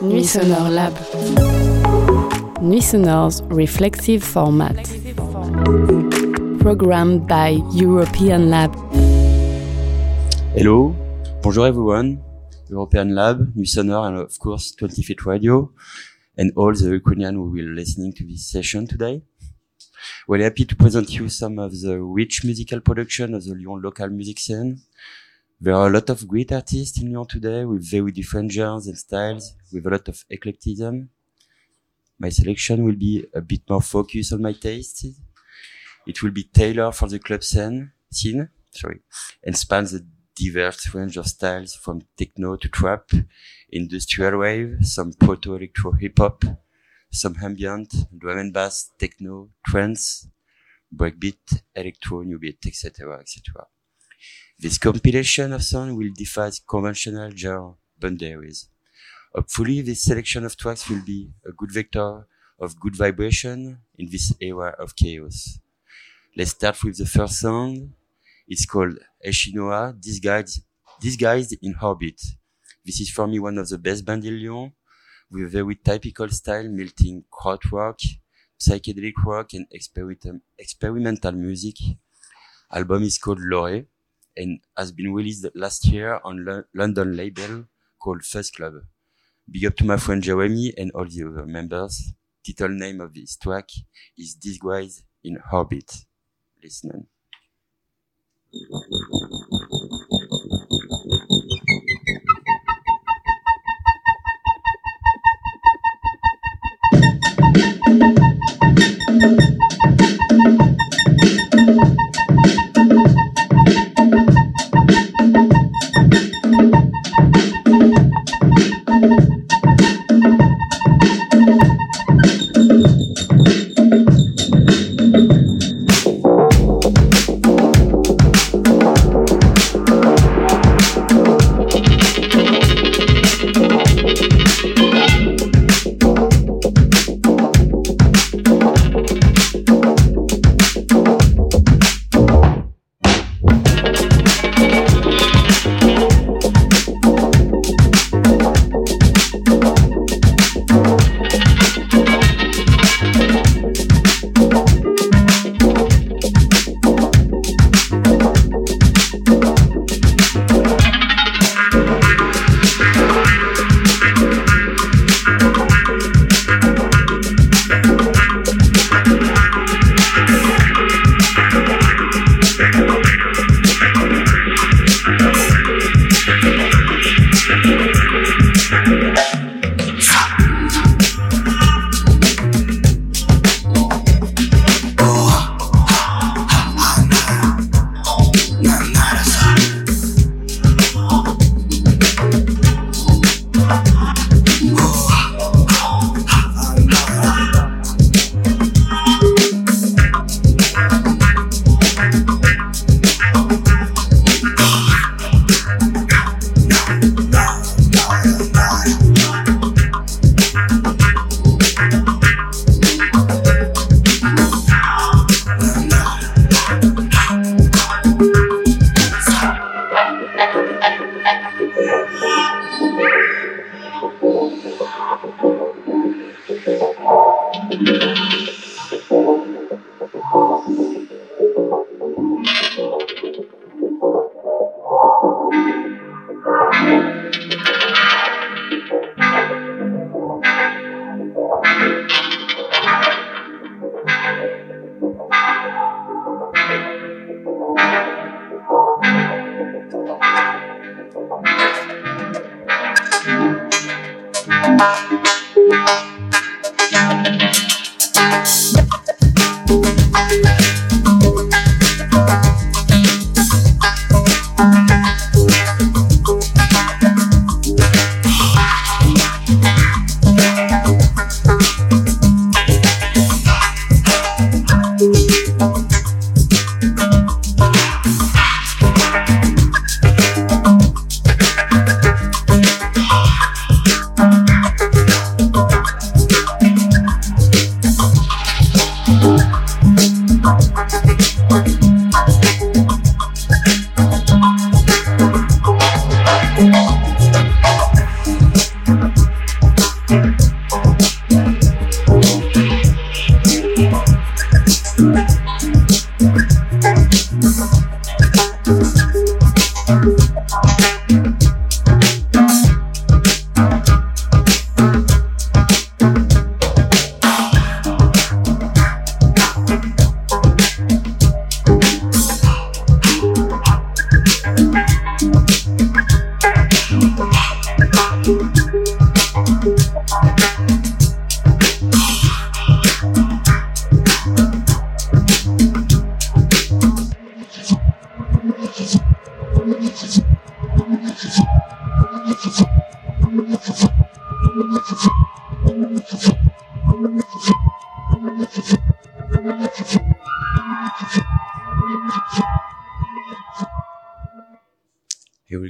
Nuit Sonore Lab. Nuit Sonore's reflexive format. Programmed by European Lab. Hello, bonjour everyone. European Lab, Nuit Sonore, and of course 20 Feet Radio, and all the Ukrainians who will listening to this session today. We're happy to present you some of the rich musical production of the Lyon local music scene. There are a lot of great artists in Lyon today with very different genres and styles, with a lot of eclecticism. My selection will be a bit more focused on my tastes. It will be tailored for the club scene, scene sorry, and spans a diverse range of styles from techno to trap, industrial wave, some proto-electro hip-hop, some ambient, drum and bass, techno, trance, breakbeat, electro, new beat, etc., etc. This compilation of sound will defy conventional genre boundaries. Hopefully, this selection of tracks will be a good vector of good vibration in this era of chaos. Let's start with the first song. It's called Eshinoa, disguised, disguised in orbit. This is for me one of the best bands in Lyon, with a very typical style melting krautrock, psychedelic rock, and experimental, music. Album is called Lore and has been released last year on Lo London label called First Club. Big up to my friend Jeremy and all the other members. Title name of this track is Disguise in Orbit. Listen.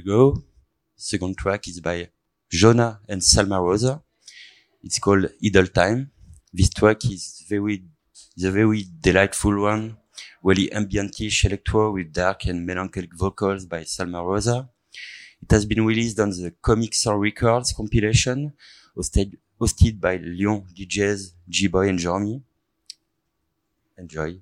Here we go. Second track is by Jonah and Salma Rosa. It's called Idle Time. This track is very, is a very delightful one, really ambientish electro with dark and melancholic vocals by Salma Rosa. It has been released on the Comic Soul Records compilation, hosted, hosted by Lyon DJs G-Boy and Jeremy. Enjoy.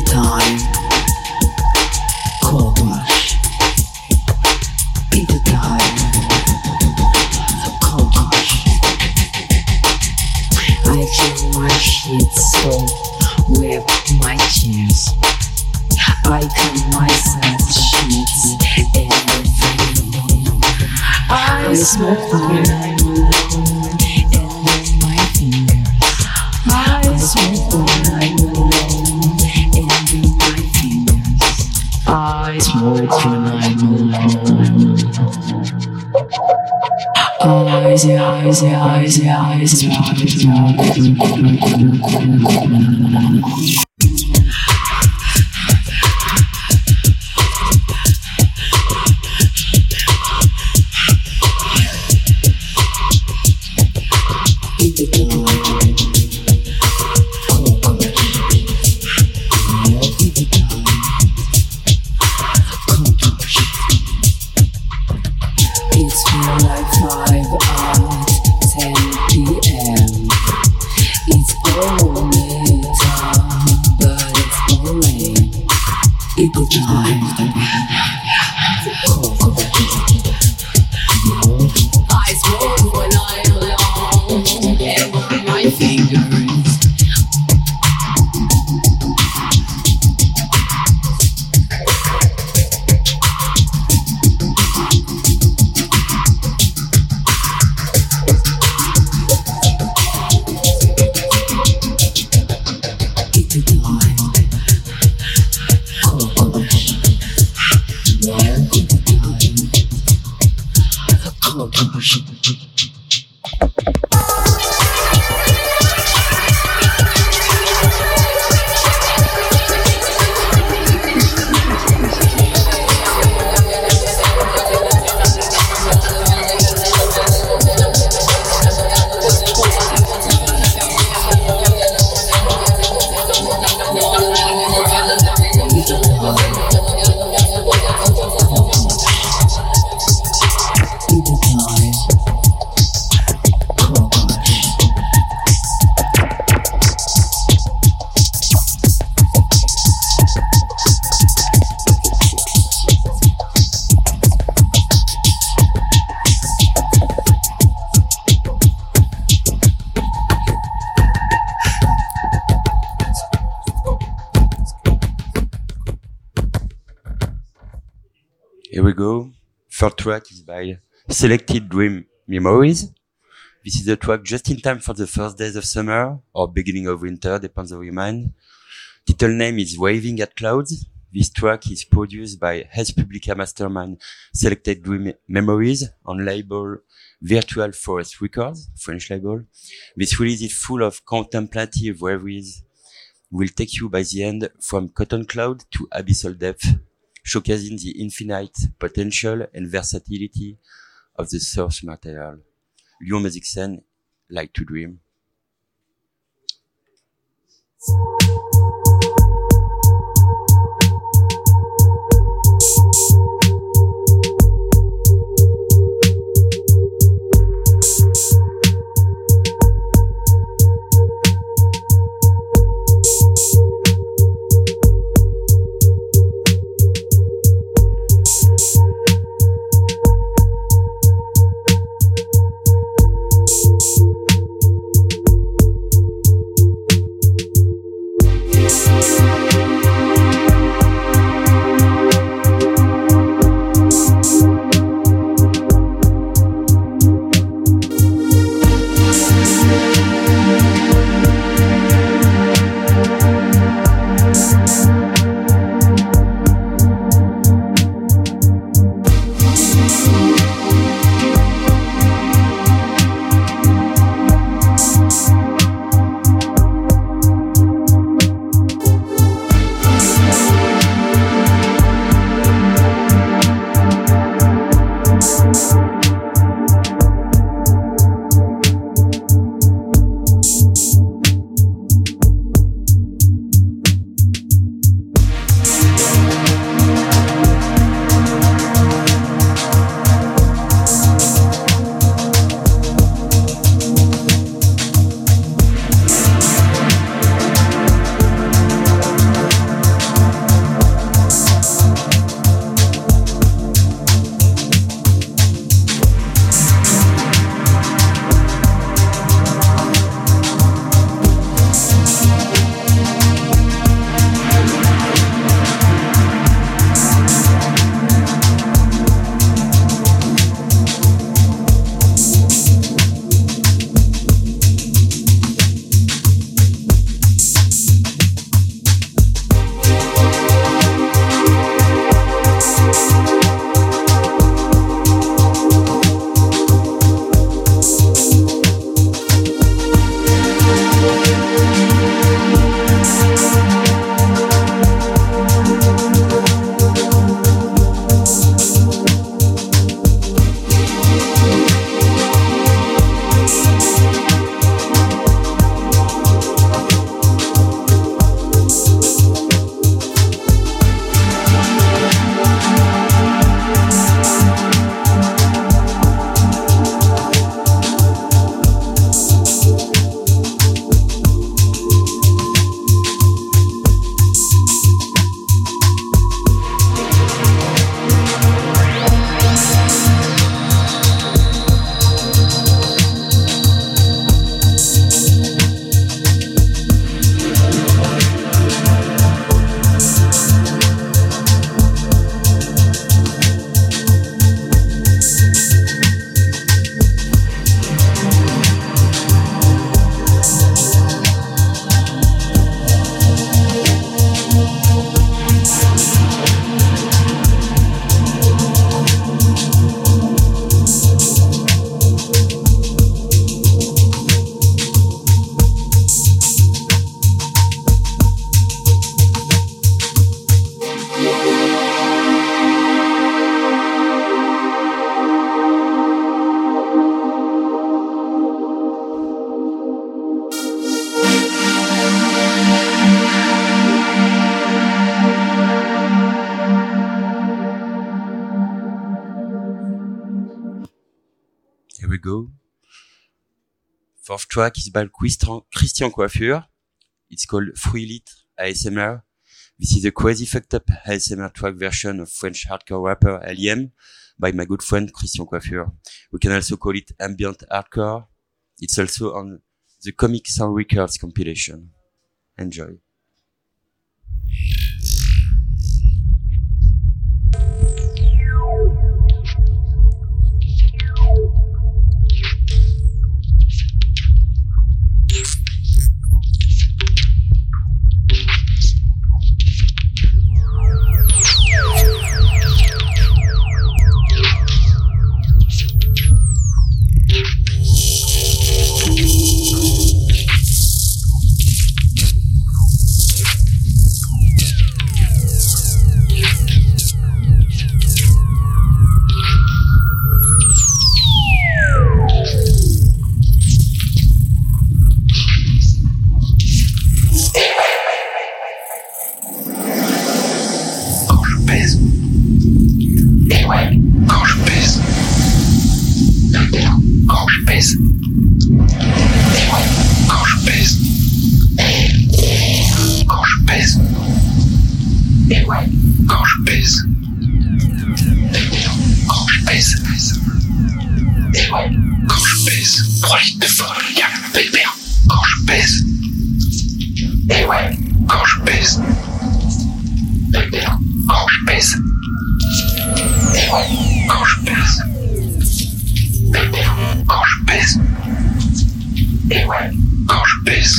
Time. Yeah, beat the time. Third track is by Selected Dream Memories. This is a track just in time for the first days of summer or beginning of winter, depends on your mind. Title name is Waving at Clouds. This track is produced by Hes Publica Mastermind Selected Dream Memories on label Virtual Forest Records, French label. This release is full of contemplative reveries will take you by the end from cotton cloud to abyssal depth, showcasing the infinite potential and versatility of the source material. Lyon Music Scene, like to dream. Go. Fourth track is by Christian, Coiffure. It's called Free Fruilit ASMR. This is a crazy fucked up ASMR track version of French hardcore rapper Aliem by my good friend Christian Coiffure. We can also call it ambient hardcore. It's also on the Comic Sound Records compilation. Enjoy. Et ouais, quand je pèse.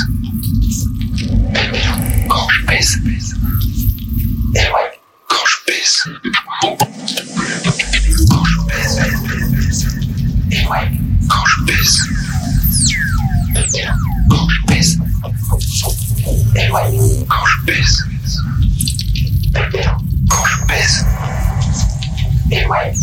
Bébé, quand je pèse. Et ouais, quand je pèse. Quand je pèse. Et ouais, quand je pèse. Quand. Et ouais, quand je pèse. Et ouais,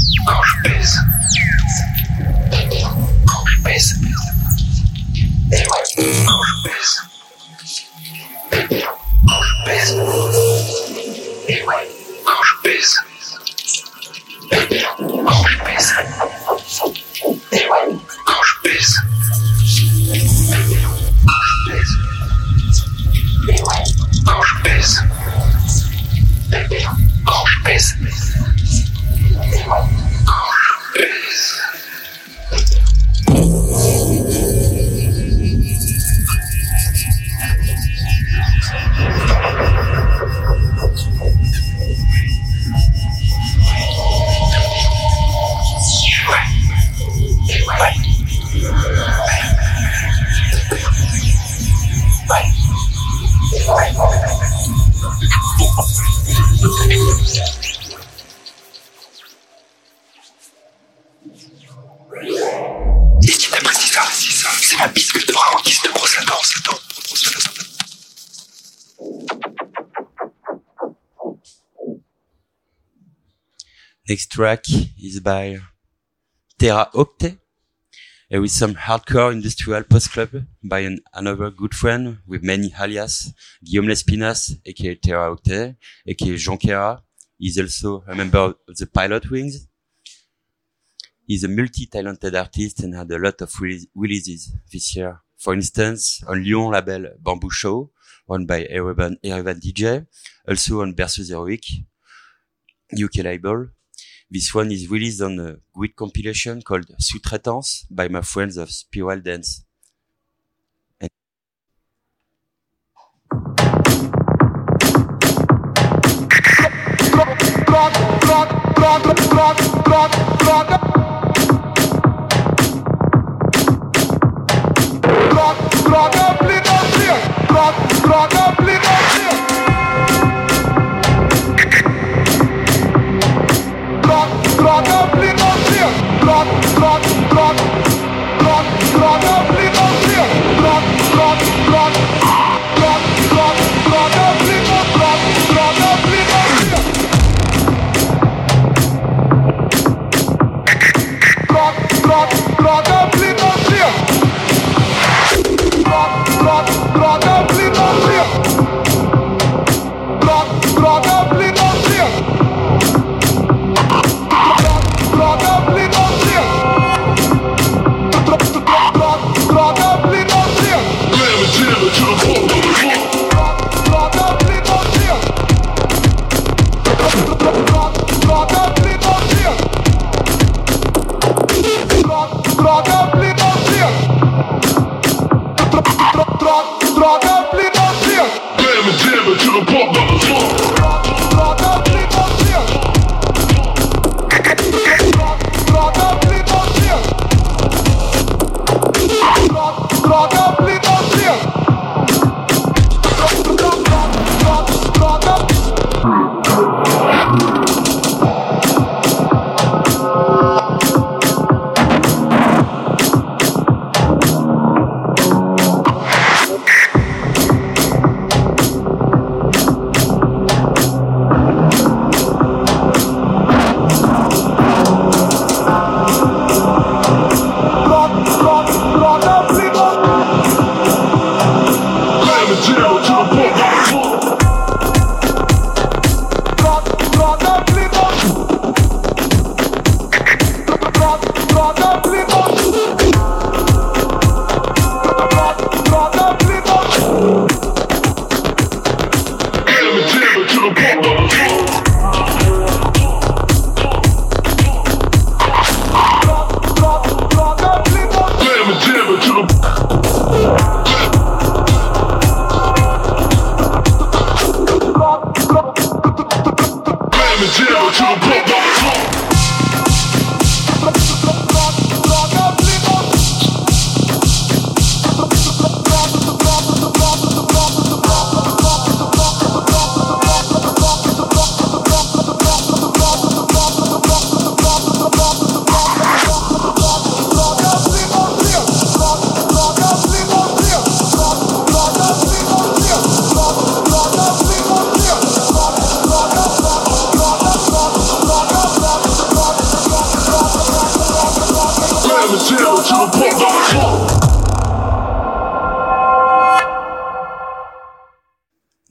track is by Terra Octet, uh, with some hardcore industrial post club by an, another good friend with many alias, Guillaume Lespinas, aka Terra Octet, aka Jean Kera. He's also a member of the Pilot Wings. He's a multi-talented artist and had a lot of release- releases this year. For instance, on Lyon label Bamboo Show, run by Erevan, Erevan DJ, also on Berceuse Heroic, UK label, this one is released on a great compilation called Sous-traitance by my friends of Spiral Dance.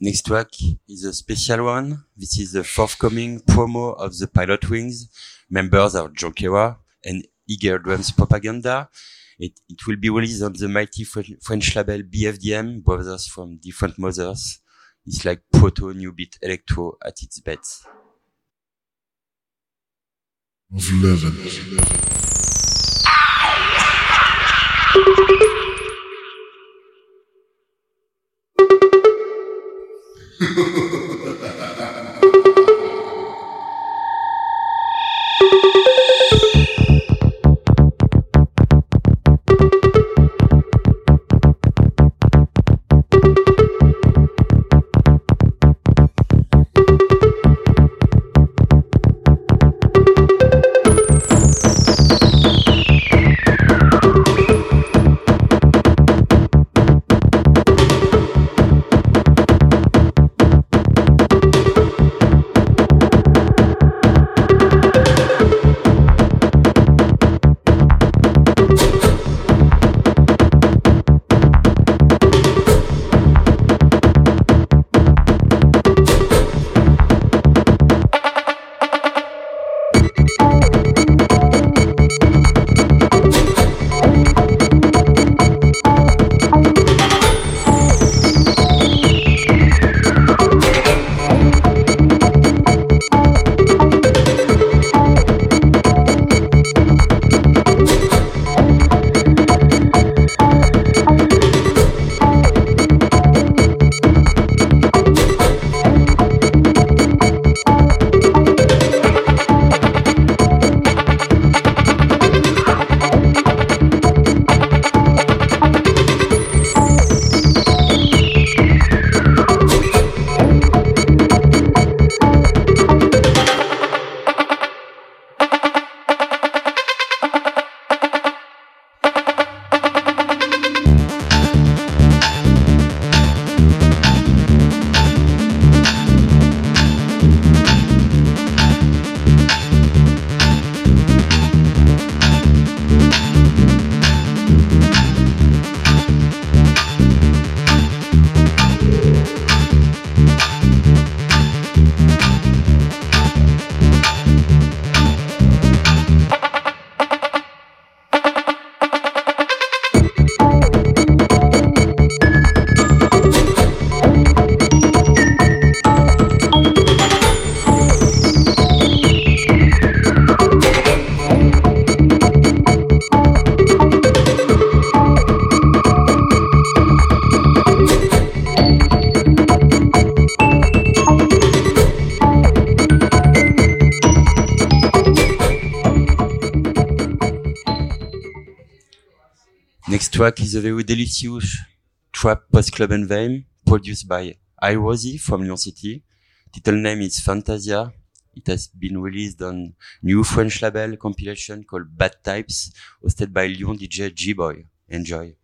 Next track is a special one. This is the forthcoming promo of the Pilot Wings. Members are Jokera and Eager Drums Propaganda. It, it will be released on the mighty French label BFDM, Brothers from Different Mothers. It's like proto new beat electro at its best. Of living. Of living. Next track is a very delicious trap post club and produced by iRosie from Lyon City. Title name is Fantasia. It has been released on new French label compilation called Bad Types, hosted by Lyon DJ G-Boy. Enjoy.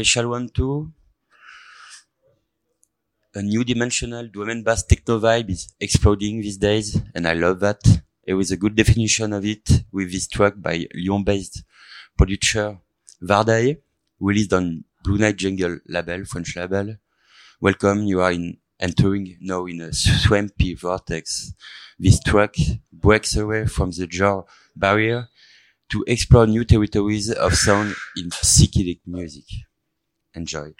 Special one too. A new dimensional drum bass techno vibe is exploding these days, and I love that. It was a good definition of it with this track by Lyon-based producer Vardae, released on Blue Night Jungle label, French label. Welcome, you are in entering now in a swampy vortex. This track breaks away from the genre barrier to explore new territories of sound in psychedelic music. Enjoy.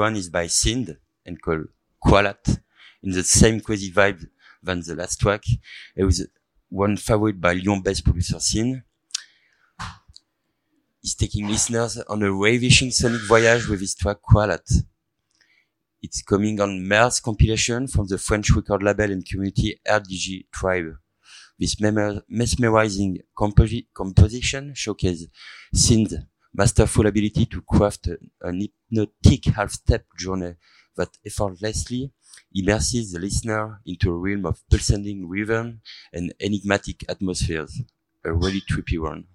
One is by Sind and called Qualat in the same crazy vibe than the last track. It was one favorite by Lyon-based producer Sin. He's taking listeners on a ravishing sonic voyage with his track Qualat. It's coming on Mers compilation from the French record label and community RDG Tribe. This mesmerizing composi- composition showcases Sind's masterful ability to craft an hypnotic half-step journey that effortlessly immerses the listener into a realm of pulsating rhythm and enigmatic atmospheres. A really trippy one.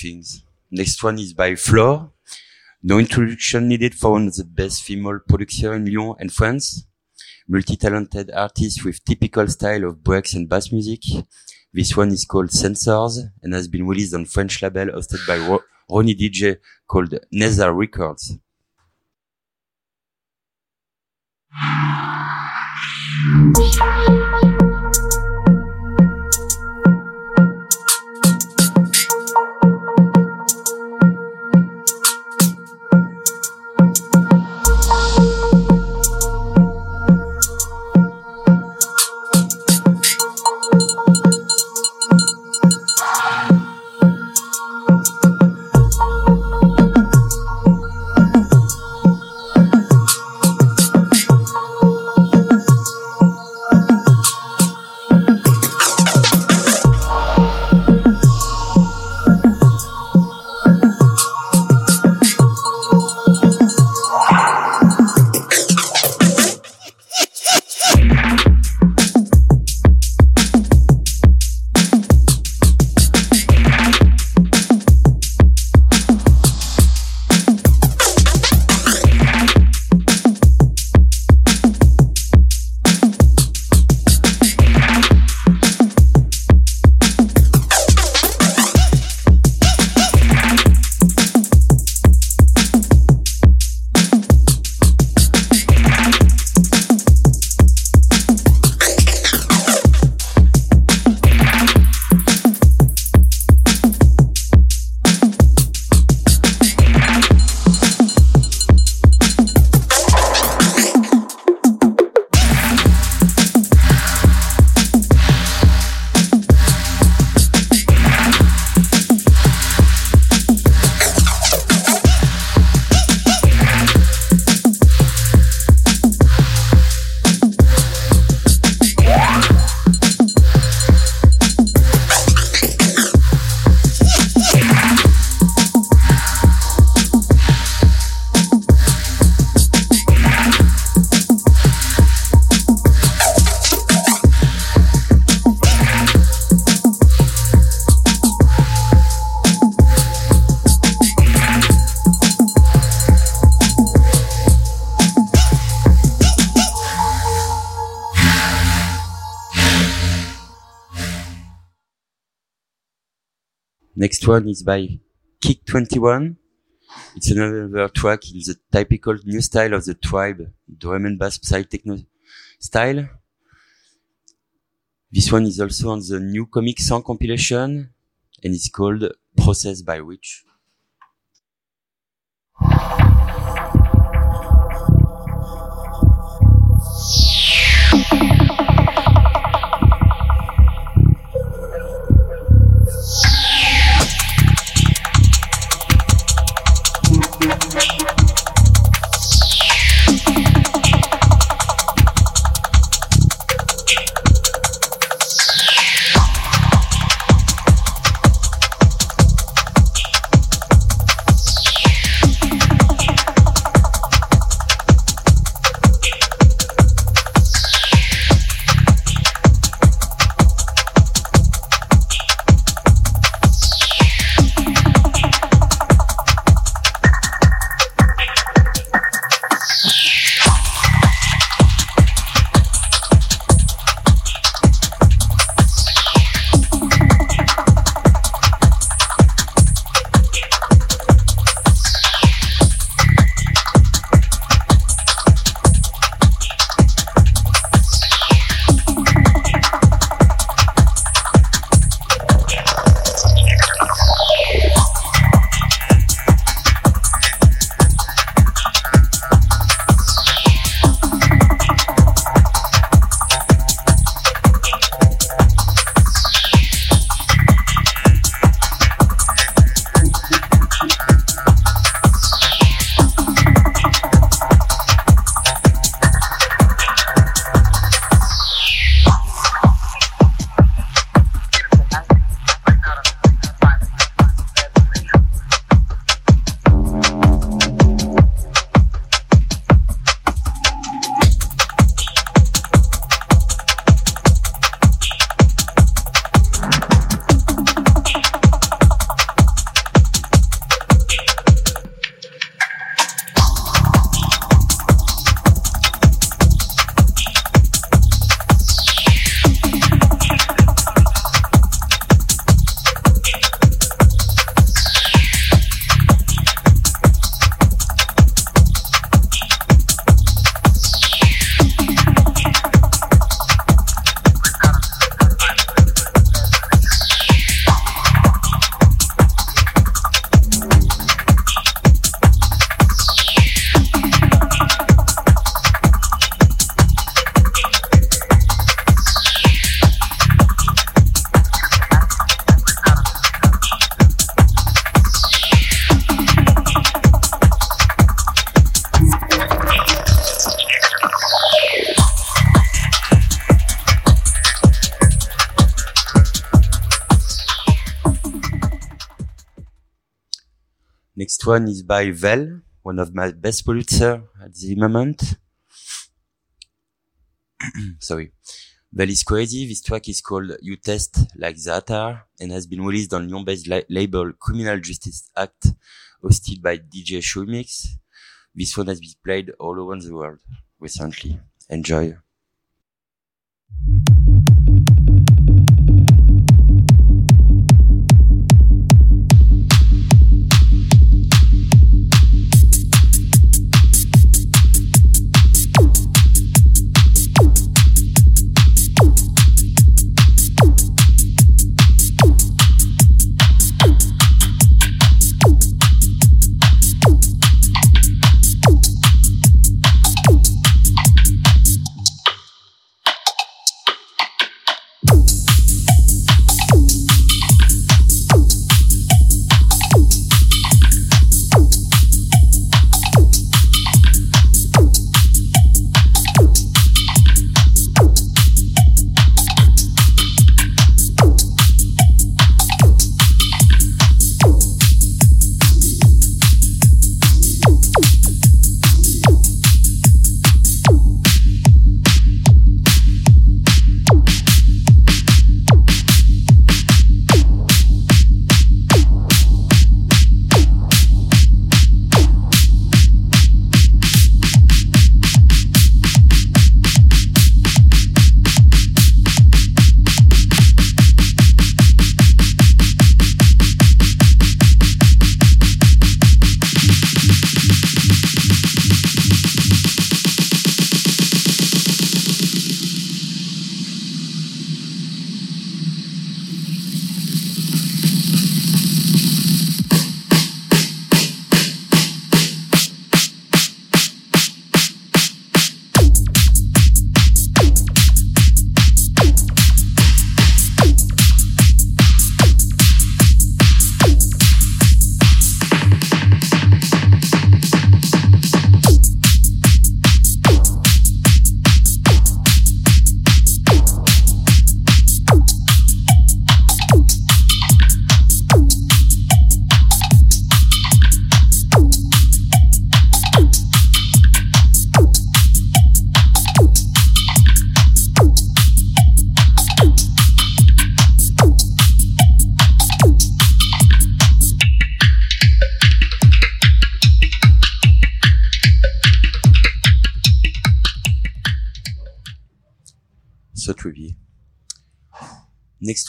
Things. Next one is by Flore. No introduction needed for one of the best female producer in Lyon and France. Multi-talented artist with typical style of breaks and bass music. This one is called Sensors and has been released on French label hosted by Ro- Ronnie DJ called Nether Records. one is by Kick 21. It's another track in the typical new style of the tribe, drum and bass psy techno style. This one is also on the new Comic Song compilation and it's called Process by Witch. One is by Vel, one of my best producer at the moment. Sorry. Vel is crazy. This track is called You Test Like Zatar and has been released on Lyon-based la- label Criminal Justice Act, hosted by DJ Showmix. This one has been played all over the world recently. Enjoy.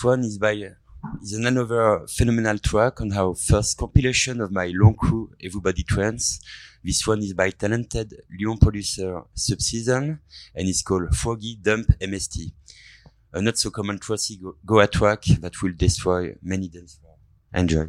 One is by uh, is another phenomenal track on our first compilation of my long crew Everybody Trance. This one is by talented Lyon producer Subseason and it's called Foggy Dump MST. A not so common trashy go- Goa track that will destroy many dance floors. Enjoy.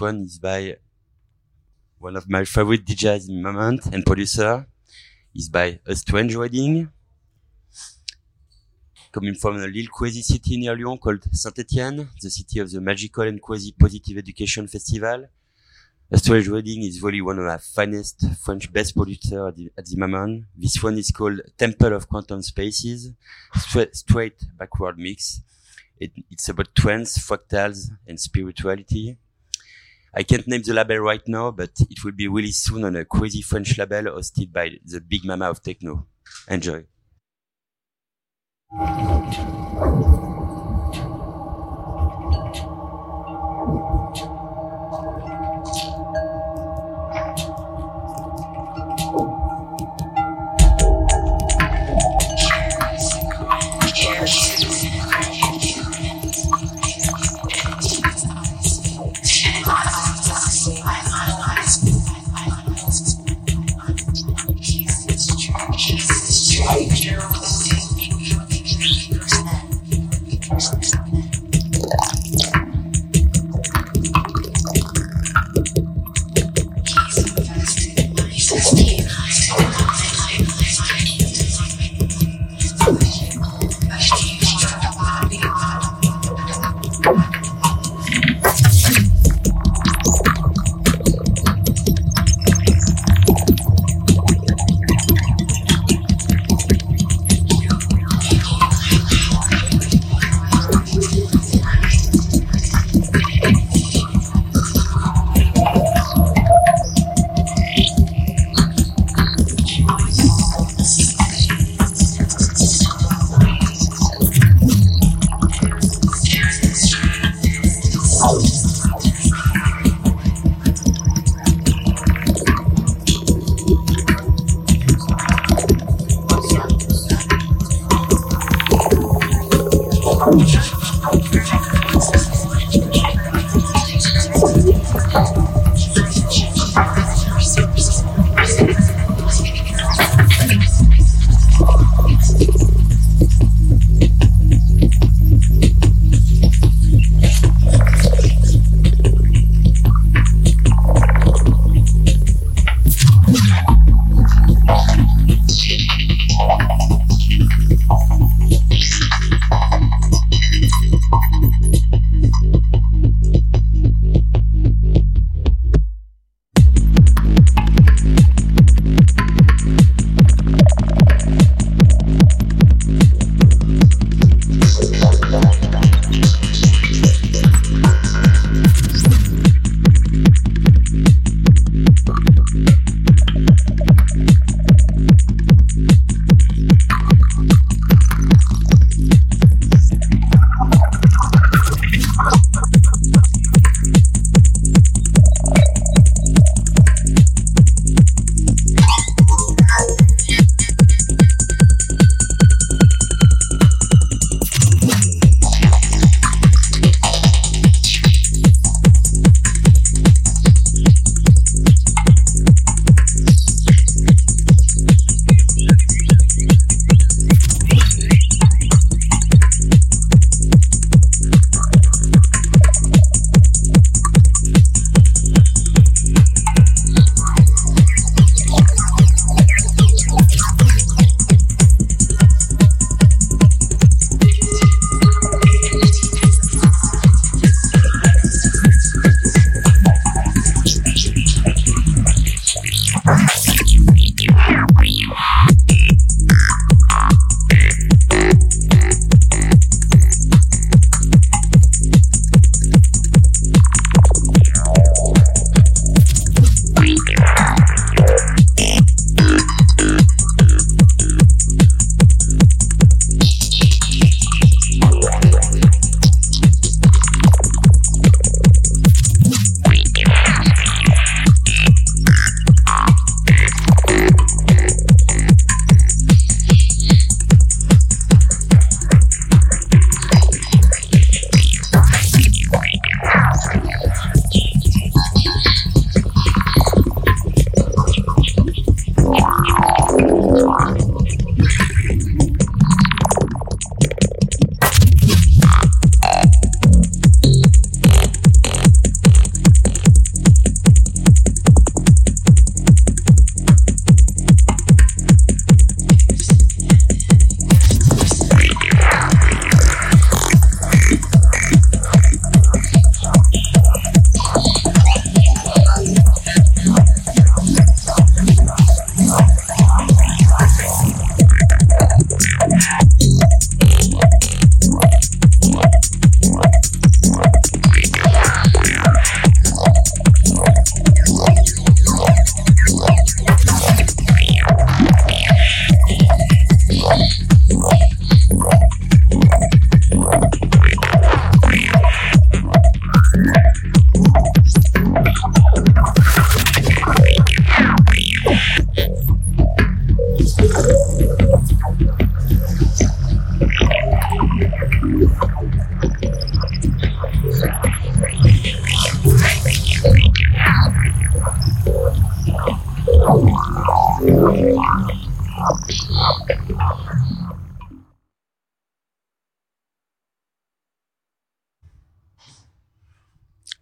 One is by one of my favorite DJs in the moment and producer. Is by A Strange Wedding. Coming from a little quasi city near Lyon called Saint-Étienne, the city of the magical and quasi positive education festival. A Strange Wedding is really one of my finest French best producer at the, at the moment. This one is called Temple of Quantum Spaces, straight, straight backward mix. It, it's about trance, fractals, and spirituality. I can't name the label right now, but it will be really soon on a crazy French label hosted by the big mama of techno. Enjoy.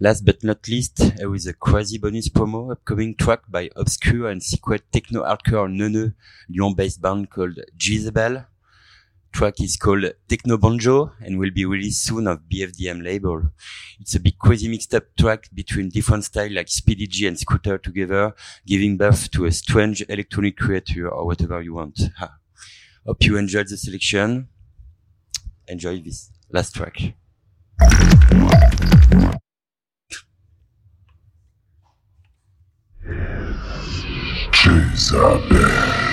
Last but not least, uh, with a crazy bonus promo, upcoming track by obscure and secret techno hardcore Neuneu Lyon-based band called Jezebel. Track is called Techno Banjo and will be released soon of BFDM label. It's a big crazy mixed up track between different styles like Speedy J and Scooter together, giving birth to a strange electronic creature or whatever you want. Ha. Hope you enjoyed the selection. Enjoy this last track. Chase a bear.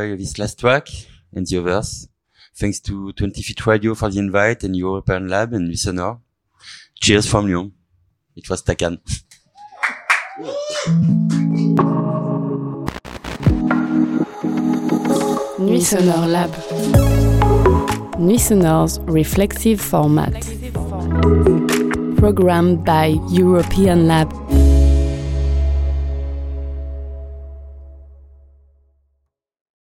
Enjoy this last track and the others. Thanks to 20ft Radio for the invite and European Lab and Listener. Cheers from Lyon. It was Stakhan. Nuits sonores Lab. Nuits sonores's reflexive format. Programmed by European Lab.